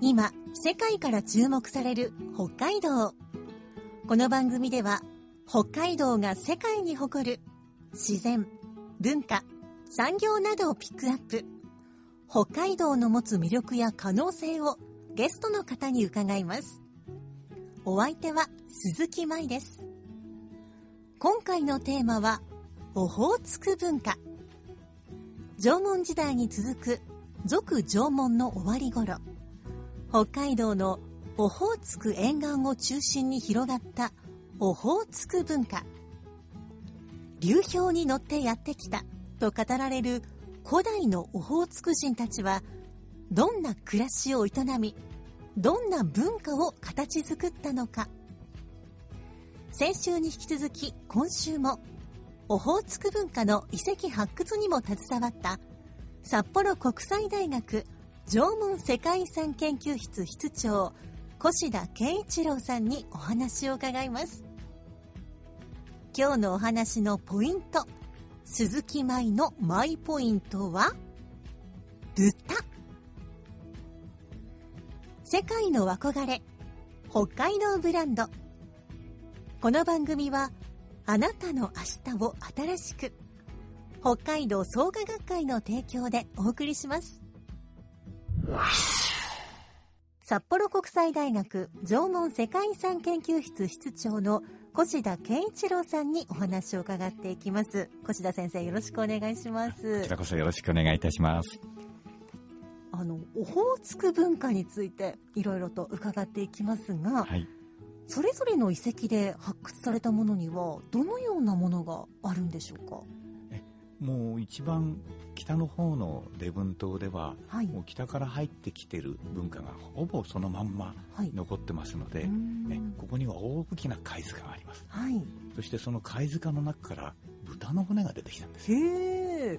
今、世界から注目される北海道。この番組では、北海道が世界に誇る自然、文化、産業などをピックアップ。北海道の持つ魅力や可能性をゲストの方に伺います。お相手は鈴木舞です。今回のテーマは、オホーツク文化。縄文時代に続く俗縄文の終わり頃、北海道のオホーツク沿岸を中心に広がったオホーツク文化。流氷に乗ってやってきたと語られる古代のオホーツク人たちはどんな暮らしを営みどんな文化を形作ったのか先週に引き続き今週もオホーツク文化の遺跡発掘にも携わった札幌国際大学縄文世界遺産研究室室長越田健一郎さんにお話を伺います。今日のお話のポイント鈴木舞のマイポイントは豚。世界の憧れ北海道ブランド。この番組はあなたの明日を新しく北海道創価学会の提供でお送りします札幌国際大学縄文世界遺産研究室室長の越田健一郎さんにお話を伺っていきます越田先生よろしくお願いしますこちらこそよろしくお願いいたします。あのオホーツク文化についていろいろと伺っていきますが、はい。それぞれの遺跡で発掘されたものにはどのようなものがあるんでしょうか？もう一番北の方の礼文島では、はい。もう北から入ってきてる文化がほぼそのまんまはい。残ってますので、うーん。ね、ここには大きな貝塚があります。はい。そしてその貝塚の中から豚の骨が出てきたんですへよ。え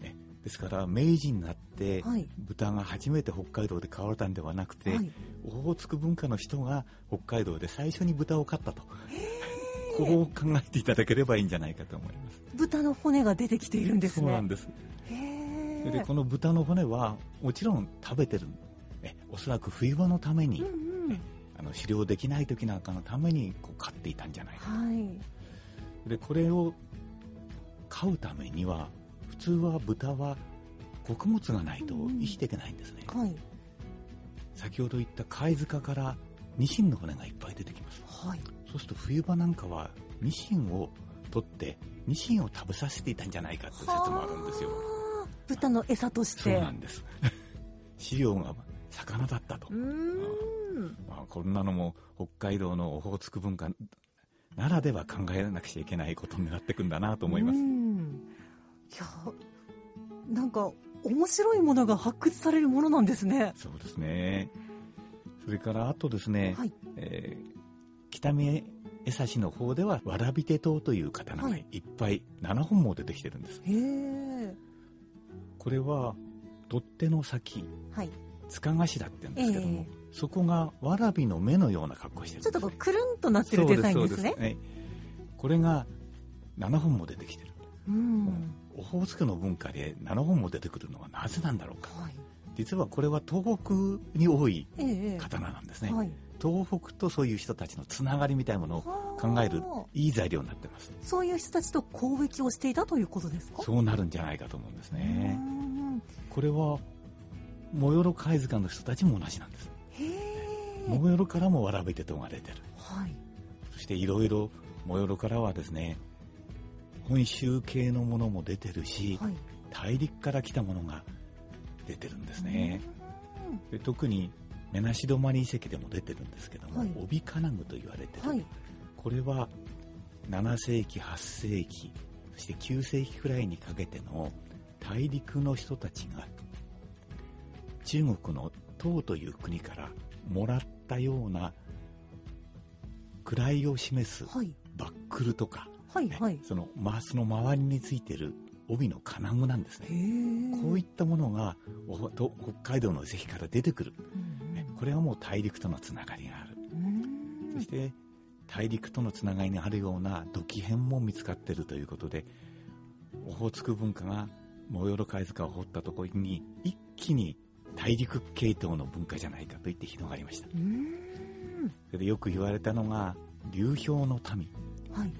ね、ですから明治になって、はい。豚が初めて北海道で飼われたんではなくて、はい。オホーツク文化の人が北海道で最初に豚を飼ったと。こう考えていただければいいんじゃないかと思います。豚の骨が出てきているんですね。そうなんです。でこの豚の骨はもちろん食べてるえおそらく冬場のために、うんうん。えあの狩猟できない時なんかのためにこう飼っていたんじゃないかはい。でこれを飼うためには普通は豚は穀物がないと生きていけないんですね、はい。先ほど言った貝塚からニシンの骨がいっぱい出てきます。はいそうすると冬場なんかはニシンを取ってニシンを食べさせていたんじゃないかという説もあるんですよ。はあ豚の餌として。そうなんです。飼料が魚だったと。まあ、こんなのも北海道のオホーツク文化ならでは考えなくちゃいけないことになってくんだなと思います。うん。いやなんか面白いものが発掘されるものなんですね。そうですね。それからあとですね、はい。えー北見江差の方ではわらび手刀という刀がはい。いっぱい7本も出てきてるんです。へえ。これは取っ手の先、はい。塚頭って言うんですけども、えそこがわらびの目のような格好をしてるんちょっとこうくるんとなってるデザインですね。そうですこれが7本も出てきてる。うん。オホーツクの文化で7本も出てくるのはなぜなんだろうか。はい実はこれは東北に多いええ刀なんですね、はい。東北とそういう人たちのつながりみたいなものを考えるはあいい材料になってます。そういう人たちと交易をしていたということですか？そうなるんじゃないかと思うんですね。うんこれは最寄貝塚の人たちも同じなんです。へえ。最寄からもわらび手刀が出てる。はい。そしていろいろ最寄からはですね本州系のものも出てるし、はい。大陸から来たものが出てるんですね、うんで特に目なし止まり遺跡でも出てるんですけども、はい。帯金具と言われてる、はい。これは7世紀8世紀そして9世紀くらいにかけての大陸の人たちが中国の唐という国からもらったような位を示すはい。バックルとか、ねはいはい。そのマスの周りについてる帯の金具なんですへね。え。こういったものが北海道の遺跡から出てくる、ねこれはもう大陸とのつながりがある。うん。そして大陸とのつながりがあるような土器片も見つかっているということでオホーツク文化がモヨロ貝塚を掘ったところに一気に大陸系統の文化じゃないかと言って広がりました。うん。それでよく言われたのが流氷の民。はい。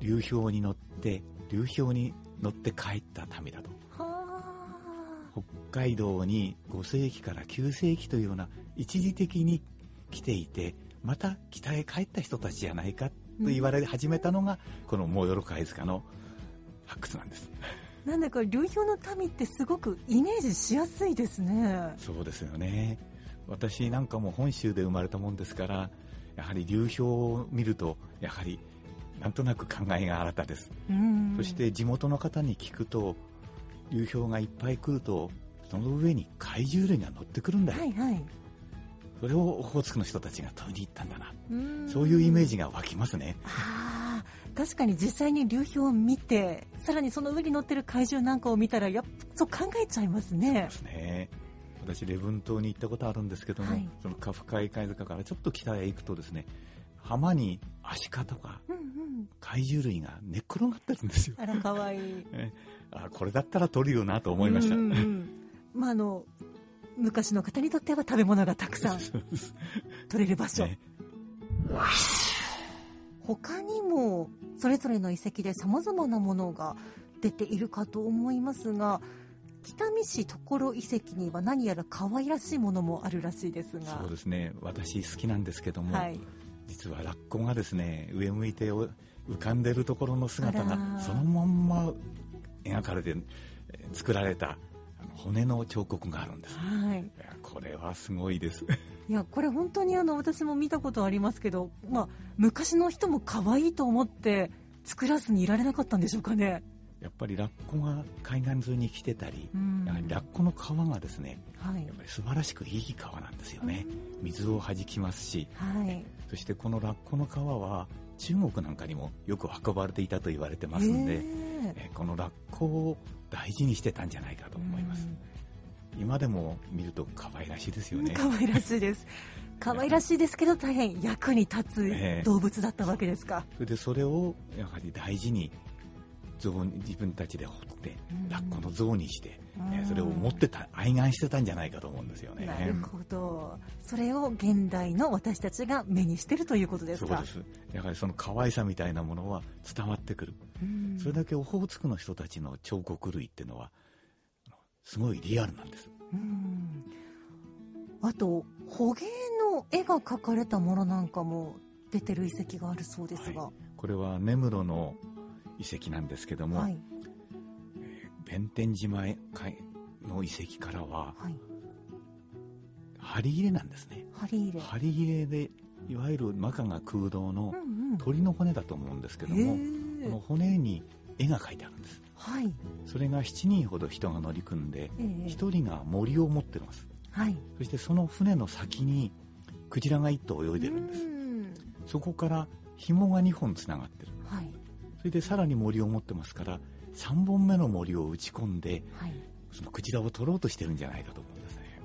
流氷に乗って流氷に乗って帰った民だと。はあ。北海道に5世紀から9世紀というような一時的に来ていてまた北へ帰った人たちじゃないかと言われ始めたのが、このモヨロ貝塚の発掘なんです。なんだか流氷の民ってすごくイメージしやすいですね。そうですよね。私なんかも本州で生まれたもんですからやはり流氷を見るとやはりなんとなく考えが新たです、うん。そして地元の方に聞くと流氷がいっぱい来るとその上に怪獣類が乗ってくるんだよ、はいはい。それをオホーツクの人たちが問いに行ったんだな。うん。そういうイメージが湧きますね。確かに実際に流氷を見てさらにその上に乗ってる怪獣なんかを見たらやっぱそう考えちゃいますね。ですね。私、礼文島に行ったことあるんですけども、はい。そのカフカイ貝塚からちょっと北へ行くとですね、浜にアシカとか怪獣類が寝っ転がってるんですよ。あらかわい。いえ。あこれだったら取るよなと思いました。うんうん。うんまああの昔の方にとっては食べ物がたくさん 取れる場所、ね他にもそれぞれの遺跡で様々なものが出ているかと思いますが北見市所遺跡には何やら可愛らしいものもあるらしいですが。そうですね。私好きなんですけども、はい、実はラッコがですね、上向いてお浮かんでるところの姿がそのまんま描かれてえー作られた骨の彫刻があるんです。はい、いやこれはすごいです。いやこれ本当にあの私も見たことありますけど、まあ、昔の人も可愛いと思って作らずにいられなかったんでしょうかね。やっぱりラッコが海岸沿いに来てたり、うんやはりラッコの皮がですね、はいやっぱり素晴らしくいい皮なんですよね。水を弾きますし、はい、そしてこのラッコの皮は中国なんかにもよく運ばれていたと言われてますんで、へーえーこのラッコを大事にしてたんじゃないかと思います。今でも見ると可愛らしいですよね。可愛らしいです。可愛らしいですけど大変役に立ええつ動物だったわけですか。それでそれをやはり大事に像に自分たちで掘ってうんラッコの像にして、それを持ってた愛玩してたんじゃないかと思うんですよね。なるほど。それを現代の私たちが目にしてるということですか？そうです。やはりその可愛さみたいなものは伝わってくる。うんそれだけオホーツクの人たちの彫刻類っていうのは、すごいリアルなんです。うんあと捕鯨の絵が描かれたものなんかも出てる遺跡があるそうですが、これは根室の遺跡なんですけども、はい弁天島の遺跡からは、はい針入れなんですね。針入れ。針入れで、いわゆるマカが空洞のうんうん鳥の骨だと思うんですけどへも、ーこの骨に絵が描いてあるんです。はい。それが7人ほど人が乗り組んで、ええ1人が森を持ってます。はい。そしてその船の先にクジラが1頭泳いでるんです。うんそこから紐が2本つながってる。はい。それでさらに森を持ってますから、3本目の森を打ち込んで、はい。そのクジラを取ろうとしてるんじゃないかと思うんですね。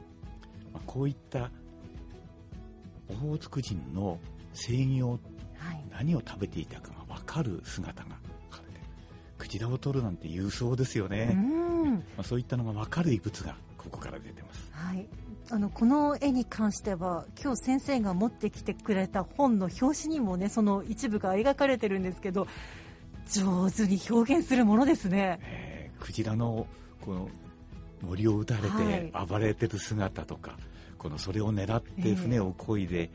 まあ、こういったオホーツク人の制御はい。何を食べていたかが分かる姿がクジラを取るなんて勇壮ですよね、うん。まあ、そういったのが分かる遺物がここから出てますはい。あのこの絵に関しては今日先生が持ってきてくれた本の表紙にもねその一部が描かれてるんですけど上手に表現するものですね。えークジラのこの森を打たれては暴れてる姿とか、このそれを狙っええて船を漕いで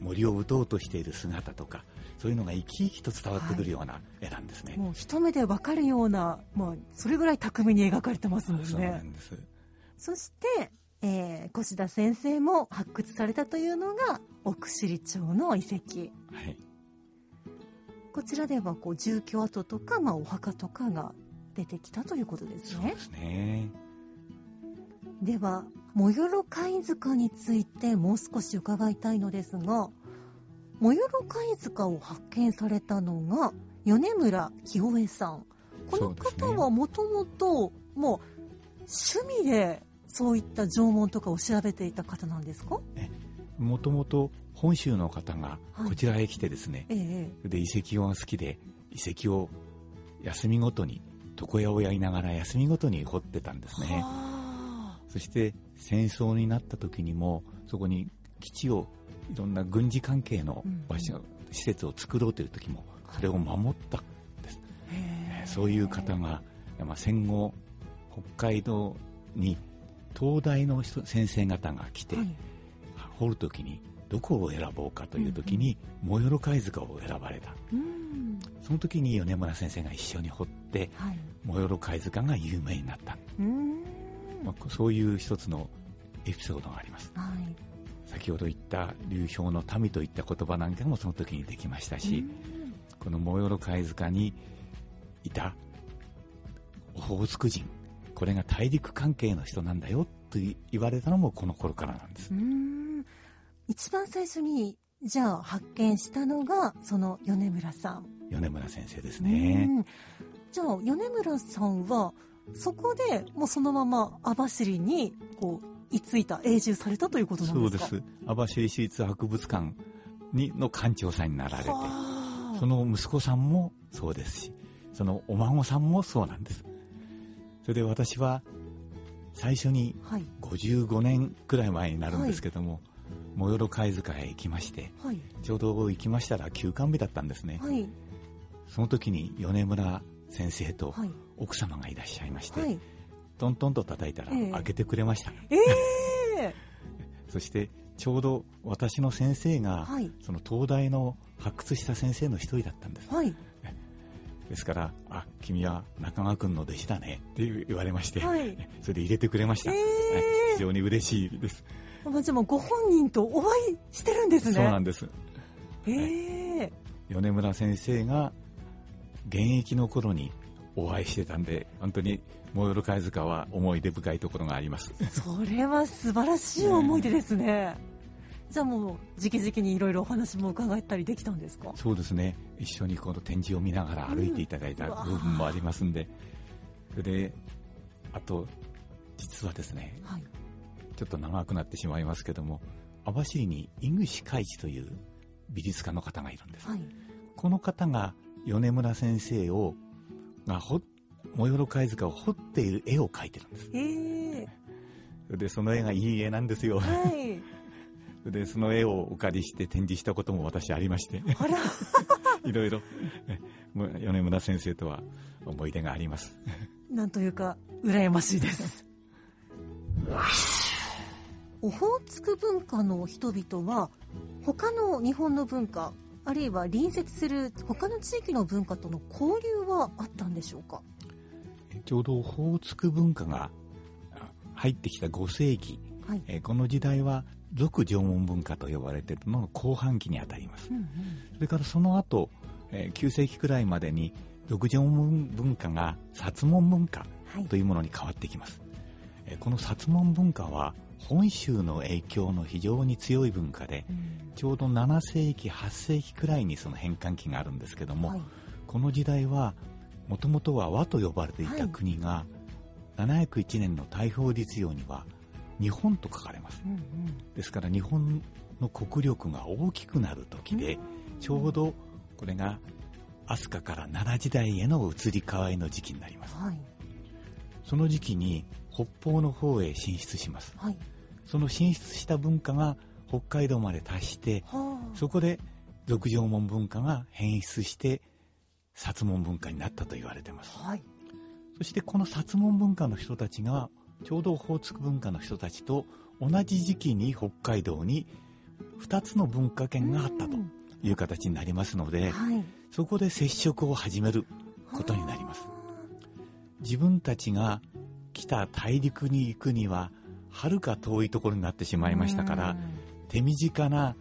森を打とうとしている姿とかそういうのが生き生きと伝わってくるような絵なんですね、もう一目でわかるような、まあ、それぐらい巧みに描かれてますもんそうなね。んですそして、えー、越田先生も発掘されたというのが奥尻町の遺跡。はいこちらではこう住居跡とか、まあ、お墓とかが出てきたということですねそうで。すねではモヨロ貝塚についてもう少し伺いたいのですが、モヨロ貝塚を発見されたのが米村清江さん。この方はもともともう趣味でそういった縄文とかを調べていた方なんですか？もともと本州の方がこちらへ来てですね、ええで遺跡が好きで遺跡を休みごとに床屋をやりながら休みごとに掘ってたんですね。はそして戦争になった時にもそこに基地をいろんな軍事関係の場所、施設を作ろうという時もそれを守ったんです、あへえそういう方が、まあ、戦後北海道に東大の人先生方が来て、はい掘る時にどこを選ぼうかという時に、モヨロ貝塚を選ばれた。うん。その時に米村先生が一緒に掘ってはい。モヨロ貝塚が有名になった、うん。まあ、そういう一つのエピソードがあります。はい。先ほど言った流氷の民といった言葉なんかもその時にできましたし、このモヨロ貝塚にいたオホーツク人これが大陸関係の人なんだよと言われたのもこの頃からなんです一番最初にじゃあ発見したのがその米村さん、米村先生ですうねん。じゃあ米村さんはそこでもうそのまま網走にこう居ついた永住されたということなんでか？そうです。す網走市立博物館にの館長さんになられてはあ。その息子さんもそうですしそのお孫さんもそうなんです。それで私は最初にはい。55年くらい前になるんですけども、モヨロ貝塚へ行きましてはいちょうど行きましたら休館日だったんですね、はい。その時に米村先生とはい。奥様がいらっしゃいまして、はい。トントンと叩いたらええ。開けてくれました、ええ。そしてちょうど私の先生が、はい。その東大の発掘した先生の一人だったんです。はい。ですから「あ君は中川君の弟子だね」って言われまして、はい。それで入れてくれました、ええ。はい。非常に嬉しいです、まあじゃあもうご本人とお会いしてるんですね。そうなんです。ええ。米村先生が現役の頃にお会いしてたんで本当にモヨロ貝塚は思い出深いところがあります。それは素晴らしい思い出ですね。じゃあもう、直々にいろいろお話も伺ったりできたんですか？そうですね。一緒にこの展示を見ながら歩いていただいたうん部分もありますんで、それであと実はですねはい。ちょっと長くなってしまいますけども網走に井口海一という美術家の方がいるんです、はい。この方が米村先生をがほモヨロ貝塚を彫っている絵を描いてるんです。ええ。それでその絵がいい絵なんですよ。はい。でその絵をお借りして展示したことも私ありまして。あら、いろいろ。米村先生とは思い出があります。なんというか、羨ましいです。オホーツク文化の人々は、他の日本の文化、あるいは隣接する他の地域の文化との交流はあったんでしょうか？ちょうどオホーツク文化があ入ってきた5世紀はい。えーこの時代は俗縄文文化と呼ばれているのの後半期にあたりますうんうん。それからその後、えー9世紀くらいまでに俗縄文文化が薩文文化はいと。いうものに変わってきます、えーこの薩文文化は本州の影響の非常に強い文化でうんちょうど7世紀8世紀くらいにその変換期があるんですけども、はい。この時代はもともとは和と呼ばれていた国が、701年の大法律令には日本と書かれますうんうん。ですから日本の国力が大きくなる時で、ちょうどこれが飛鳥から奈良時代への移り変わりの時期になりますはい。その時期に北方の方へ進出しますはい。その進出した文化が北海道まで達してはあ。そこで俗縄文文化が変質して薩文文化になったと言われていますはい。そしてこの薩文文化の人たちがちょうどオホーツク文化の人たちと同じ時期に北海道に2つの文化圏があったとうんいう形になりますのではい。そこで接触を始めることになります自分たちが来た大陸に行くにははるか遠いところになってしまいましたから手短な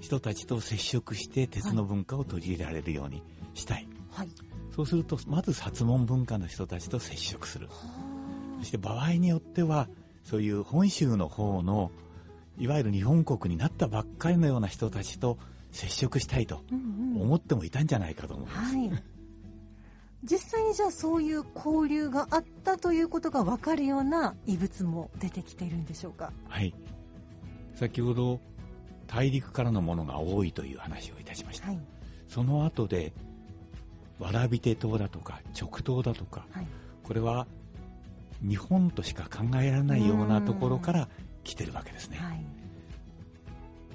人たちと接触して鉄の文化を取り入れられるようにしたい、はい。そうするとまず薩文文化の人たちと接触するはそして場合によってはそういう本州の方のいわゆる日本国になったばっかりのような人たちと接触したいとうんうん思ってもいたんじゃないかと思います。はい。実際にじゃあそういう交流があったということが分かるような遺物も出てきているんでしょうか？はい。先ほど大陸からのものが多いという話をいたしました。はい。その後で、蕨手島だとか直島だとか、はい。これは日本としか考えられないようなところから来てるわけですね。はい。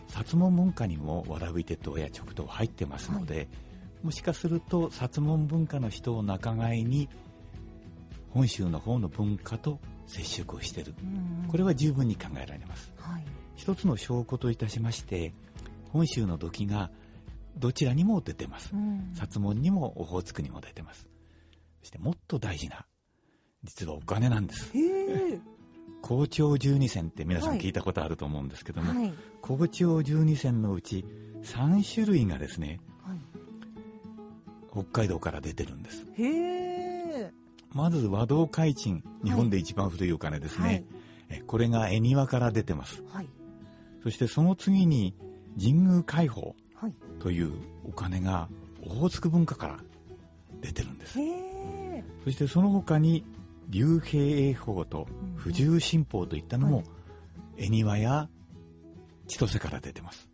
薩門文化にも蕨手島や直島入ってますので、もしかすると薩門文化の人を仲買に本州の方の文化と接触をしている。うんこれは十分に考えられます。はい。一つの証拠といたしまして、本州の土器がどちらにも出てます。うん薩門にもオホーツクにも出てます。そしてもっと大事な、実はお金なんです。へえ。校長十二銭って皆さはいん聞いたことあると思うんですけども、はい。校長十二銭のうち3種類がですね、はい。北海道から出てるんです。へえ。まず和道海鎮、日本で一番古いお金ですね。はいえこれが恵庭から出てます。はい。そしてその次に神宮海宝はい。というお金がオホーツク文化から出てるんです。そしてその他に竜兵衛宝と不自由新報といったのも恵庭や千歳から出てます。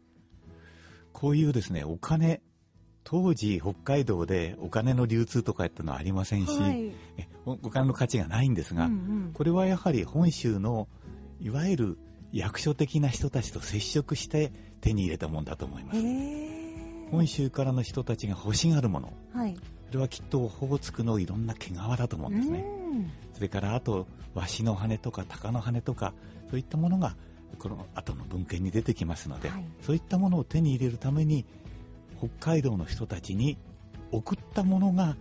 こういうですね、お金、当時北海道でお金の流通とかってのはありませんし、はい。えおお金の価値がないんですが、うんうんこれはやはり本州のいわゆる役所的な人たちと接触して手に入れたもんだと思います。本州からの人たちが欲しがるもの、はい。それはきっとオホーツクのいろんな毛皮だと思うんですね。うんそれからあと、ワシの羽とか鷹の羽とか、そういったものが、この後の文献に出てきますので、はいそういったものを手に入れるために、北海道の人たちに送ったものが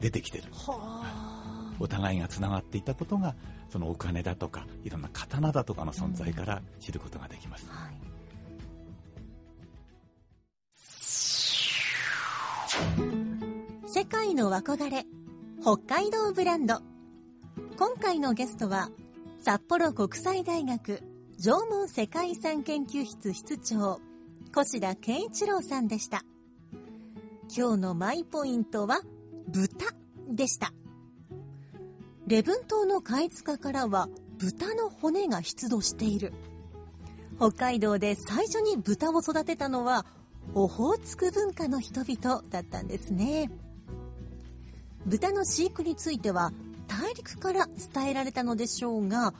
出てきてる。はあ。お互いがつながっていたことが、そのお金だとか、いろんな刀だとかの存在から知ることができます。はい。世界の憧れ北海道ブランド今回のゲストは札幌国際大学縄文世界遺産研究室室長越田健一郎さんでした。今日のマイポイントは豚でした。礼文島の貝塚からは豚の骨が出土している。北海道で最初に豚を育てたのはオホーツク文化の人々だったんですね。豚の飼育については大陸から伝えられたのでしょうが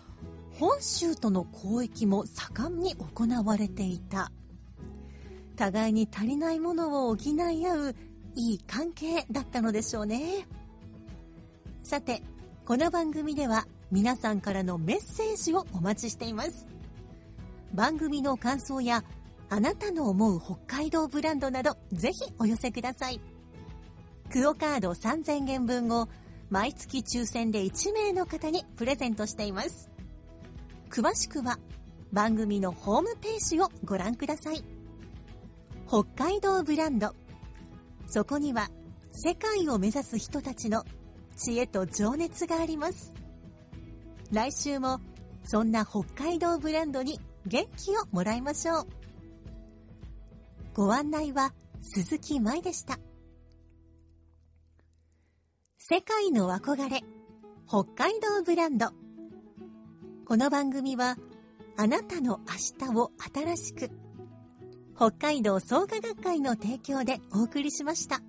本州との交易も盛んに行われていた。互いに足りないものを補い合ういい関係だったのでしょうね。さてこの番組では皆さんからのメッセージをお待ちしています。番組の感想やあなたの思う北海道ブランドなどぜひお寄せください。クオカード3000元分を毎月抽選で1名の方にプレゼントしています。詳しくは番組のホームページをご覧ください。北海道ブランド。そこには世界を目指す人たちの知恵と情熱があります。来週もそんな北海道ブランドに元気をもらいましょう。ご案内は鈴木舞でした。世界の憧れ北海道ブランド。この番組はあなたの明日を新しく北海道創価学会の提供でお送りしました。